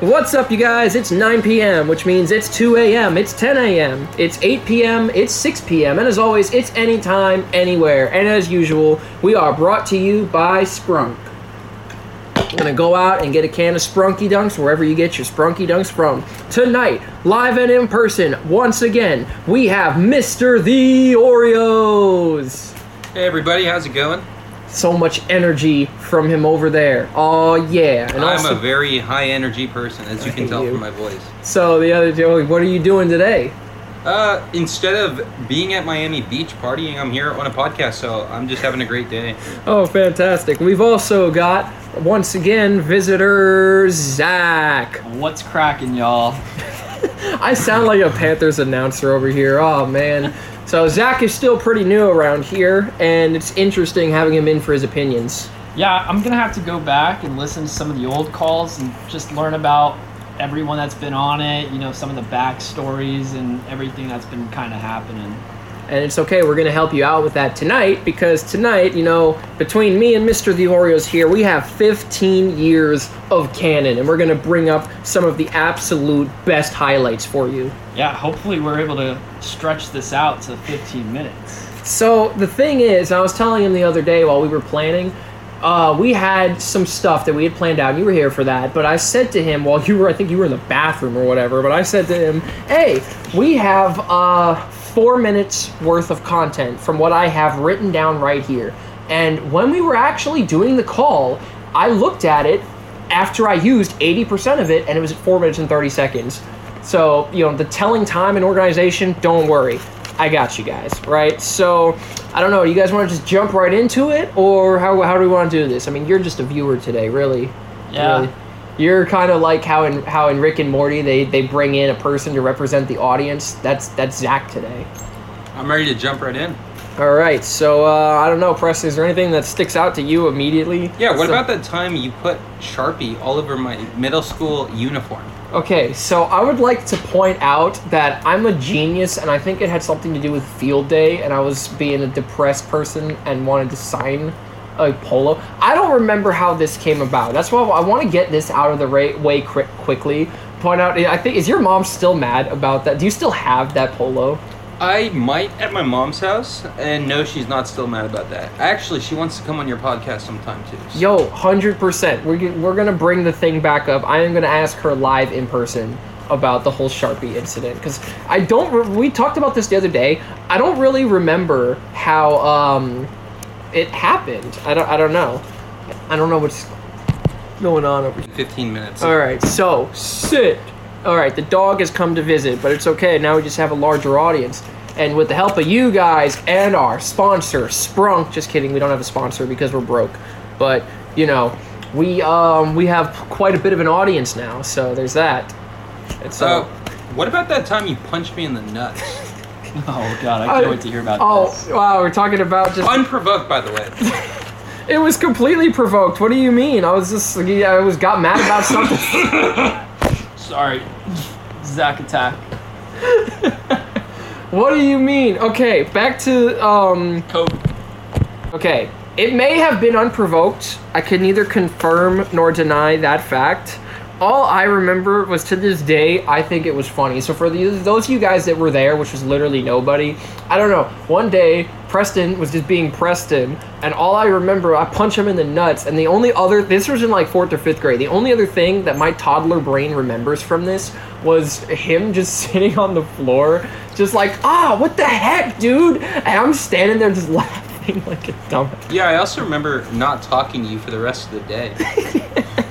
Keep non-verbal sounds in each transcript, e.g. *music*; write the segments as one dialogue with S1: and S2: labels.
S1: What's up, you guys? It's 9 p.m., which means it's 2 a.m., it's 10 a.m., it's 8 p.m., it's 6 p.m., and as always, it's anytime, anywhere. And as usual, we are brought to you by Sprunk. I'm gonna go out and get a can of Sprunky Dunks wherever you get your Sprunky Dunks from. Tonight, live and in person, once again, we have Mr. The Oreos.
S2: Hey everybody, how's it going?
S1: So much energy from him over there. Oh yeah. And
S2: I'm
S1: also-
S2: a very high energy person, as you can tell
S1: you.
S2: from my voice.
S1: So the other Joey, what are you doing today?
S2: Uh, instead of being at Miami Beach partying, I'm here on a podcast, so I'm just having a great day.
S1: Oh, fantastic. We've also got, once again, visitor Zack.
S3: What's cracking, y'all? *laughs*
S1: I sound like a Panthers announcer over here. Oh, man. So Zack is still pretty new around here, and it's interesting having him in for his opinions.
S3: Yeah, I'm gonna have to go back and listen to some of the old calls and just learn about everyone that's been on it. You know, some of the backstories and everything that's been kind of happening.
S1: And it's okay, we're going to help you out with that tonight because tonight, you know, between me and Mr. The Oreos here, we have 15 years of canon, and we're going to bring up some of the absolute best highlights for you.
S3: Yeah, hopefully we're able to stretch this out to 15 minutes.
S1: So the thing is, I was telling him the other day while we were planning, uh, we had some stuff that we had planned out. and You were here for that, but I said to him while you were, I think you were in the bathroom or whatever. But I said to him, "Hey, we have uh, four minutes worth of content from what I have written down right here." And when we were actually doing the call, I looked at it after I used 80% of it, and it was at four minutes and 30 seconds. So, you know, the telling time and organization, don't worry. I got you guys, right? So, I don't know. You guys want to just jump right into it, or how, how do we want to do this? I mean, you're just a viewer today, really.
S3: Yeah.
S1: Really. You're kind of like how in how in Rick and Morty they, they bring in a person to represent the audience. That's that's Zack today.
S2: I'm ready to jump right in.
S1: All right. So uh, I don't know, Preston. Is there anything that sticks out to you immediately?
S2: Yeah, what
S1: So-
S2: about that time you put Sharpie all over my middle school uniform?
S1: Okay, so I would like to point out that I'm a genius, and I think it had something to do with field day, and I was being a depressed person and wanted to sign a polo. I don't remember how this came about. That's why I want to get this out of the ra- way quick quickly. Point out, I think is your mom still mad about that? Do you still have that polo?
S2: I might at my mom's house, and no, she's not still mad about that. Actually, she wants to come on your podcast sometime too. so-
S1: Yo, hundred percent. We're we're gonna bring the thing back up. I am gonna ask her live in person about the whole Sharpie incident because I don't. Re- we talked about this the other day. I don't really remember how um it happened. I don't. I don't know. I don't know what's going on over here.
S2: 15 minutes.
S1: All right, so sit. All right, the dog has come to visit, but it's okay. Now we just have a larger audience. And with the help of you guys and our sponsor, Sprunk, just kidding, we don't have a sponsor because we're broke. But, you know, we um we have quite a bit of an audience now, so there's that. And so
S2: So, what about that time you punched me in the nuts? *laughs*
S3: Oh god, I can't
S1: I-
S3: wait to hear about
S1: Oh,
S3: this.
S1: Oh wow, we're talking about just
S2: Unprovoked, by the way. *laughs*
S1: It was completely provoked. What do you mean? I was just I was got mad about something. *laughs*
S3: Sorry, Zack attack.
S1: what do you mean? Okay, back to um
S3: Kobe.
S1: Okay, it may have been unprovoked. I can neither confirm nor deny that fact. All I remember was to this day, I think it was funny. So for the, those of you guys that were there, which was literally nobody, I don't know. One day, Preston was just being Preston, and all I remember, I punch him in the nuts. And the only other, this was in like fourth or fifth grade. The only other thing that my toddler brain remembers from this was him just *laughs* sitting on the floor, just like, ah, what the heck, dude? And I'm standing there just *laughs* laughing like a dumb.
S2: Yeah, I also remember not talking to you for the rest of the day. *laughs*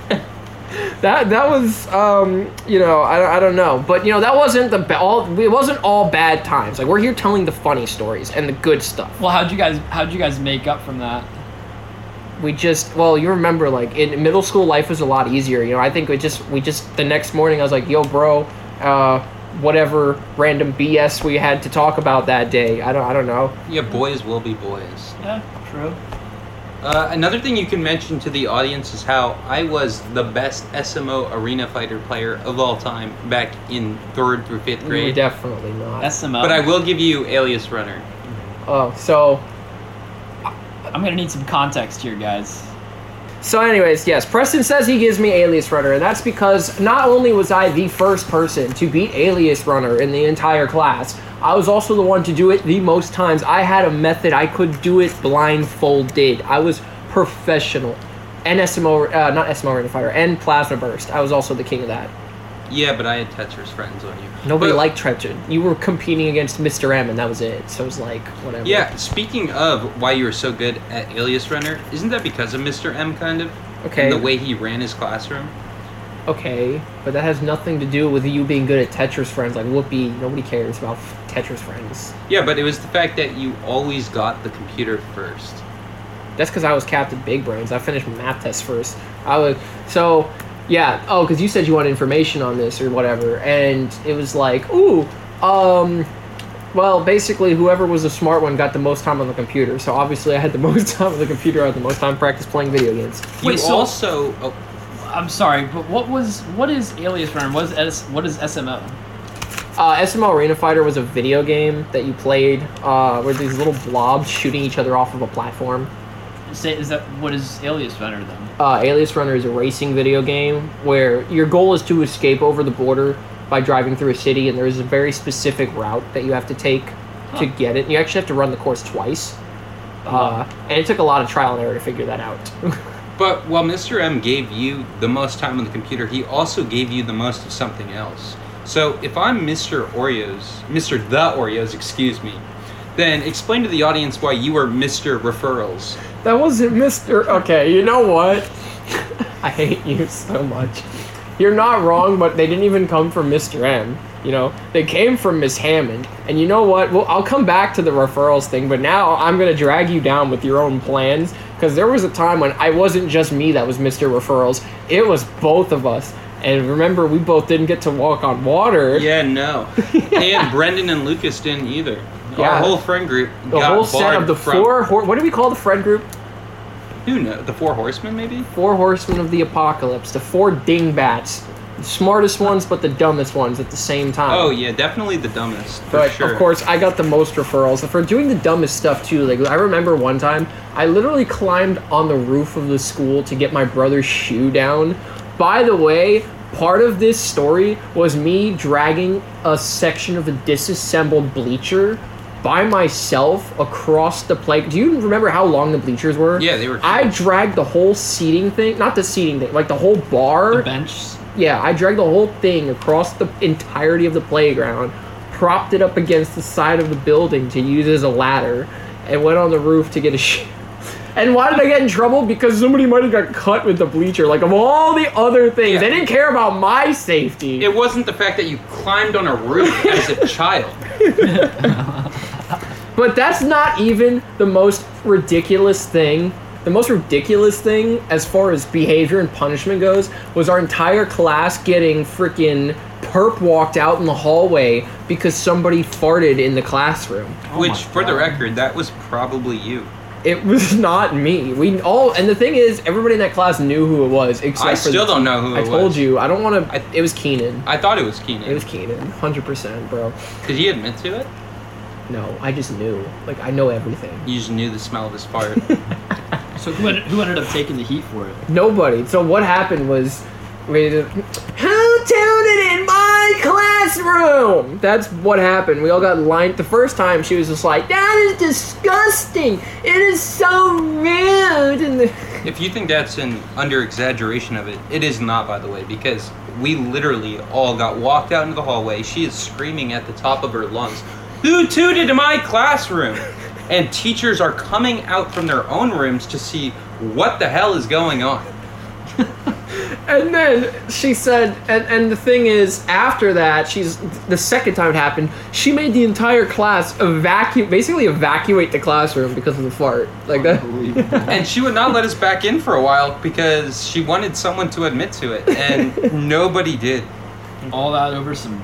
S1: That that was um you know I, I don't know but you know that wasn't the ba- all it wasn't all bad times like we're here telling the funny stories and the good stuff
S3: Well, how'd you guys how'd you guys make up from that?
S1: we just well you remember like in middle school life was a lot easier you know I think we just we just the next morning I was like yo bro uh whatever random BS we had to talk about that day I don't I don't know
S2: Yeah, boys will be boys.
S3: Yeah, true.
S2: Uh, another thing you can mention to the audience is how I was the best SMO arena fighter player of all time back in third through fifth grade.
S1: definitely not
S3: SMO.
S2: But I will give you Alias Runner.
S1: oh so
S3: I'm gonna need some context here, guys.
S1: So, anyways, yes, Preston says he gives me Alias Runner, and that's because not only was I the first person to beat Alias Runner in the entire class, I was also the one to do it the most times. I had a method I could do it blindfolded. I was professional. And SMO, uh, not SMO Fighter, and Plasma Burst. I was also the king of that.
S2: Yeah, but I had Tetris friends on you.
S1: Nobody
S2: But-
S1: liked Treacher. You were competing against Mr. M, and that was it. So it was like, whatever.
S2: Yeah, speaking of why you were so good at Alias Runner, isn't that because of Mr. M, kind of?
S1: Okay.
S2: And the way he ran his classroom?
S1: Okay, but that has nothing to do with you being good at Tetris friends. Like Whoopi, nobody cares about Tetris friends.
S2: Yeah, but it was the fact that you always got the computer first.
S1: That's because I was Captain Big Brains. I finished math tests first. I was so yeah. Oh, because you said you wanted information on this or whatever, and it was like, ooh, um, well, basically, whoever was the smart one got the most time on the computer. So obviously, I had the *laughs* most time on the computer. I had the most time practice playing video games.
S2: You
S3: so-
S2: also. Oh,
S3: I'm sorry, but what was what is Alias Runner? What is S, what is SMO?
S1: Uh, SML Arena Fighter was a video game that you played uh, where these little blobs shooting each other off of a platform.
S3: Say, is that what is Alias Runner then?
S1: Uh, Alias Runner is a racing video game where your goal is to escape over the border by driving through a city, and there is a very specific route that you have to take to get it. You actually have to run the course twice, uh, and it took a lot of trial and error to figure that out. *laughs*
S2: But while Mr. M gave you the most time on the computer, he also gave you the most of something else. So if I'm Mr. Oreos, Mr. The Oreos, excuse me, then explain to the audience why you are Mr. Referrals.
S1: that wasn't Mister. Okay, you know what? *laughs* I hate you so much. You're not wrong, but they didn't even come from Mr. M. You know, they came from Miss Hammond. And you know what? Well, I'll come back to the referrals thing, but now I'm gonna drag you down with your own plans because there was a time when I wasn't just me that was Mr. Referrals. It was both of us. And remember, we both didn't get to walk on water.
S2: Yeah, no. *laughs* and Brendan and Lucas didn't either.
S1: Yeah.
S2: Our whole friend group
S1: The whole set of the
S2: from-
S1: four. Hor- what do we call the friend group?
S2: Who know? The Four Horsemen, maybe?
S1: Four horsemen of the apocalypse. The four dingbats. The smartest ones, but the dumbest ones at the same time.
S2: Oh, yeah, definitely the dumbest. For
S1: But
S2: sure.
S1: of course, I got the most referrals for doing the dumbest stuff too. Like I remember one time, I literally climbed on the roof of the school to get my brother's shoe down. By the way, part of this story was me dragging a section of a disassembled bleacher by myself across the play. Do you remember how long the bleachers were?
S2: Yeah, they were
S1: I dragged the whole seating thing, not the seating thing, like the whole bar.
S3: The bench.
S1: Yeah, I dragged the whole thing across the entirety of the playground, propped it up against the side of the building to use as a ladder, and went on the roof to get a shoe. *laughs* And why did I get in trouble? Because somebody might have got cut with the bleacher. Like of all the other things,
S2: Yeah.
S1: they didn't care about my safety.
S2: It wasn't the fact that you climbed on a roof as a *laughs* child.
S1: But that's not even the most ridiculous thing. The most ridiculous thing, as far as behavior and punishment goes, was our entire class getting freaking perp walked out in the hallway because somebody farted in the classroom.
S3: Oh
S2: Which,
S3: my
S2: for the record, that was probably you.
S1: It was *laughs* not me. We all, and the thing is, everybody in that class knew who it was. Except
S2: I
S1: for
S2: still
S1: the
S2: don't know who it was.
S1: I
S2: it
S1: told
S2: was.
S1: you. I don't want to. It was Keenan.
S2: I thought it was Keenan.
S1: It was Keenan. Hundred percent, bro.
S2: Did he admit to it?
S1: No, I just knew. Like I know everything.
S2: You just knew the smell of his fart. *laughs*
S3: So who ended, who ended up taking the heat for it?
S1: Nobody. So what happened was, we who tuned it in my classroom? That's what happened. We all got lined. The first time she was just like, "That is disgusting. It is so rude." And the,
S2: if you think that's an under exaggeration of it, it is not, by the way, because we literally all got walked out into the hallway. She is screaming at the top of her lungs, Who tooted in my classroom? And teachers are coming out from their own rooms to see what the hell is going on. *laughs*
S1: and then she said, and, and the thing is, after that, she's the second time it happened. She made the entire class evacuate, basically evacuate the classroom because of the fart. Like that. *laughs*
S2: And she would not let us back in for a while because she wanted someone to admit to it, and *laughs* nobody did.
S3: All that over some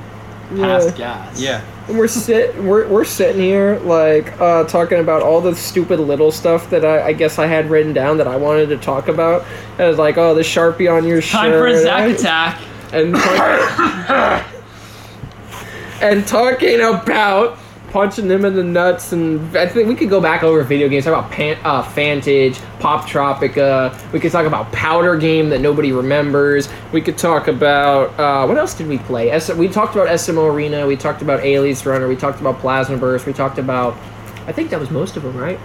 S1: Yeah.
S3: past gas.
S2: Yeah.
S1: And we're sit we're, we're sitting here like uh, talking about all the stupid little stuff that I, I guess I had written down that I wanted to talk about. And it's like, oh, the sharpie on your
S3: Time
S1: shirt.
S3: for a Zack
S1: and-
S3: attack.
S1: And talk- *laughs* and talking about punching them in the nuts, and I think we could go back over video games. Talk about Pan, uh, Fantage, Poptropica. We could talk about Powder Game that nobody remembers. We could talk about uh, what else did we play? S- we talked about SMO Arena. We talked about Alias Runner. We talked about Plasma Burst. We talked about. I think that was most of them, right?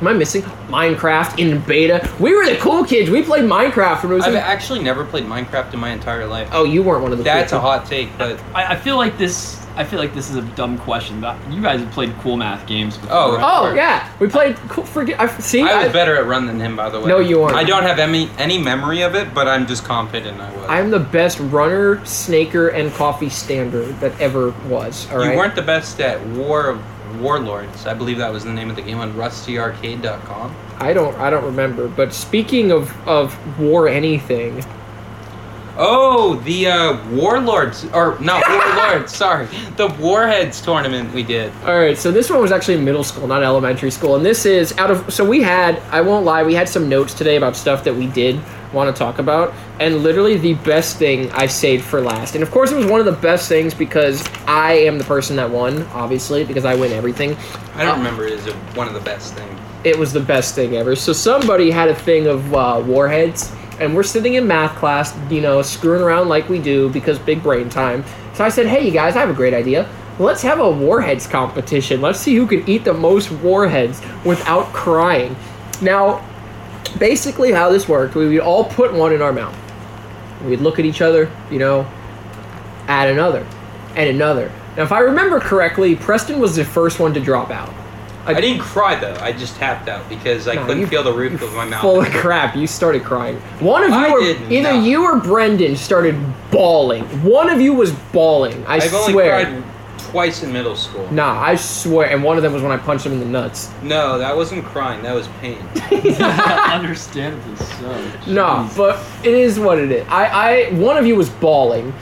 S1: Am I missing Minecraft in beta? We were the cool kids. We played Minecraft when it was.
S2: I've
S1: in-
S2: actually never played Minecraft in my entire life.
S1: oh, you weren't one of the.
S2: That's a
S1: cool
S2: hot take, but
S3: I, I feel like this. I feel like this is a dumb question, but you guys have played cool math games before.
S2: Oh,
S3: right?
S1: Oh yeah, we played. Cool, forget. I see.
S2: I was
S1: I-
S2: better at run than him, by the way.
S1: No, you weren't.
S2: I don't have any any memory of it, but I'm just confident I was.
S1: I'm the best runner, snaker, and coffee stander that ever was. All right.
S2: You weren't the best at War of Warlords. I believe that was the name of the game on RustyArcade.com.
S1: I don't. I don't remember. But speaking of of war, anything.
S2: Oh, the uh, Warlords, or not *laughs* Warlords, sorry, the Warheads tournament we did.
S1: All right. So this one was actually middle school, not elementary school, and this is out of. So we had. I won't lie. We had some notes today about stuff that we did want to talk about, and literally the best thing I saved for last. And of course, it was one of the best things because I am the person that won, obviously, because I win everything.
S2: I don't
S1: Uh,
S2: remember it as one of the best things.
S1: it was the best thing ever. So somebody had a thing of uh, warheads, and we're sitting in math class, you know, screwing around like we do because big brain time. So I said, "Hey, you guys, I have a great idea. Let's have a warheads competition. Let's see who can eat the most warheads without crying." Now, basically, how this worked, we would all put one in our mouth. We'd look at each other, you know, add another, and another. Now, if I remember correctly, Preston was the first one to drop out.
S2: I didn't cry though. I just tapped out because I
S1: No,
S2: couldn't
S1: you-
S2: feel the roof of my mouth.
S1: Full of crap. You started crying. One of you,
S2: I
S1: or,
S2: did
S1: either
S2: not.
S1: you or Brendan started bawling. One of you was bawling. I
S2: I've only
S1: swear.
S2: cried twice in middle school.
S1: Nah, I swear. And one of them was when I punched him in the nuts.
S2: No, that wasn't crying. That was pain. *laughs* *laughs*
S3: Understandably so.
S1: No, but it is what it is. I, I, one of you was bawling,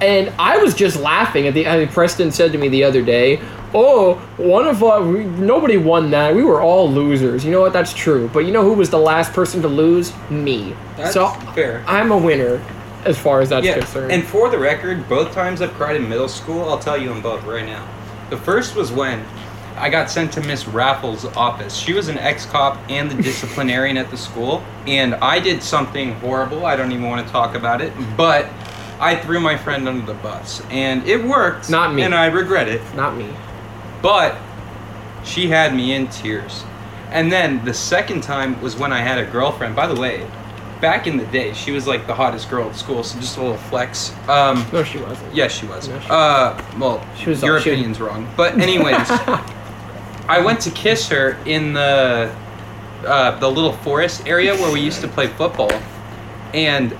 S1: and I was just laughing at the. I mean, Preston said to me the other day, "Oh, one of us, we, nobody won that. We were all losers." You know what? That's true. But you know who was the last person to lose? Me.
S2: That's
S1: so
S2: fair.
S1: I'm a winner, as far as that's
S2: yeah,
S1: concerned.
S2: and for the record, both times I've cried in middle school, I'll tell you them both right now. The first was when I got sent to Miss Raffles' office. She was an ex-cop and the *laughs* disciplinarian at the school, and I did something horrible. I don't even want to talk about it, but I threw my friend under the bus, and it worked.
S1: Not me.
S2: and I regret it.
S1: Not me.
S2: But she had me in tears. And then the second time was when I had a girlfriend. By the way, back in the day, she was like the hottest girl at school, so just a little flex. Um,
S1: No, she wasn't.
S2: yes, she was.
S1: No, she-
S2: Uh, well,
S1: She was-
S2: your
S1: she
S2: opinion's wrong. But anyways, *laughs* I went to kiss her in the uh, the little forest area where we used to play football, and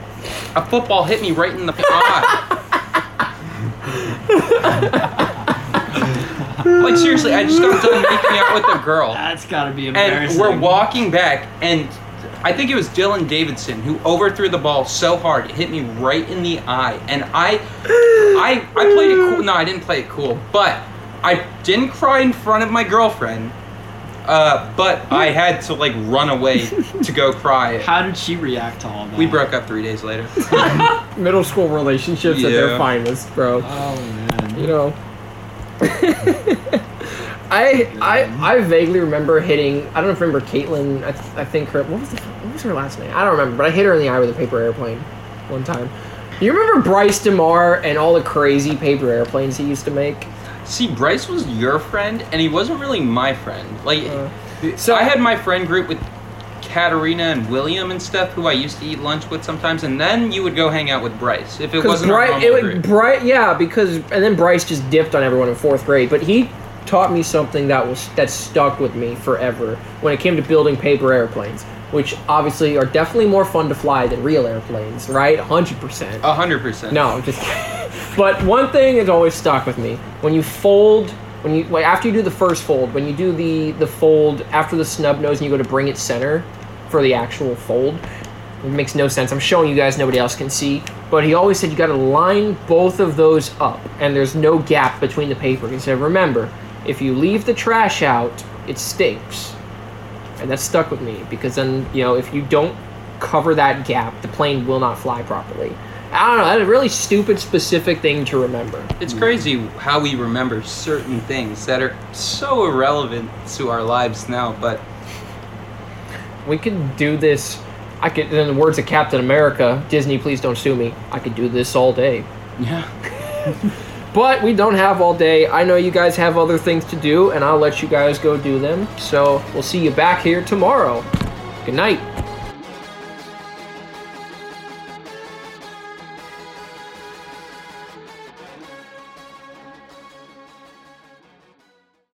S2: a football hit me right in the *laughs* eye. *laughs* like seriously, I just got done making out with a girl,
S3: That's gotta be embarrassing.
S2: and we're walking back, and I think it was Dylan Davidson who overthrew the ball so hard it hit me right in the eye, and I, I, I played it cool. No, I didn't play it cool, but I didn't cry in front of my girlfriend. Uh, but I had to like run away to go cry. *laughs*
S3: How did she react to all that?
S2: We broke up three days later. *laughs*
S1: Middle school relationships at their finest, bro.
S3: Oh man.
S1: You know. I, I I vaguely remember hitting. I don't know if you remember Caitlin. I, th- I think her. What was the, what was her last name? I don't remember. But I hit her in the eye with a paper airplane, one time. You remember Bryce Demar and all the crazy paper airplanes he used to make?
S2: See, Bryce was your friend, and he wasn't really my friend. Like,
S1: Uh,
S2: so I had my friend group with Katarina and William and stuff, who I used to eat lunch with sometimes, and then you would go hang out with Bryce if it wasn't our
S1: Bryce,
S2: normal
S1: it,
S2: group.
S1: Bryce, yeah, because and then Bryce just dipped on everyone in fourth grade. But he taught me something that was that stuck with me forever when it came to building paper airplanes, which obviously are definitely more fun to fly than real airplanes, right? Hundred percent.
S2: A hundred percent.
S1: No, just. *laughs* but one thing has always stuck with me: when you fold, when you after you do the first fold, when you do the the fold after the snub nose, and you go to bring it center for the actual fold. It makes no sense. I'm showing you guys. Nobody else can see. But he always said you got to line both of those up, and there's no gap between the paper. He said, remember, if you leave the trash out, it stinks. And that stuck with me because then, you know, if you don't cover that gap, the plane will not fly properly. I don't know. That's a really stupid, specific thing to remember.
S2: It's crazy how we remember certain things that are so irrelevant to our lives now, but
S1: We could do this. I could, in the words of Captain America, Disney, please don't sue me. I could do this all day.
S2: yeah. *laughs*
S1: But we don't have all day. I know you guys have other things to do, and I'll let you guys go do them. So we'll see you back here tomorrow. Good night.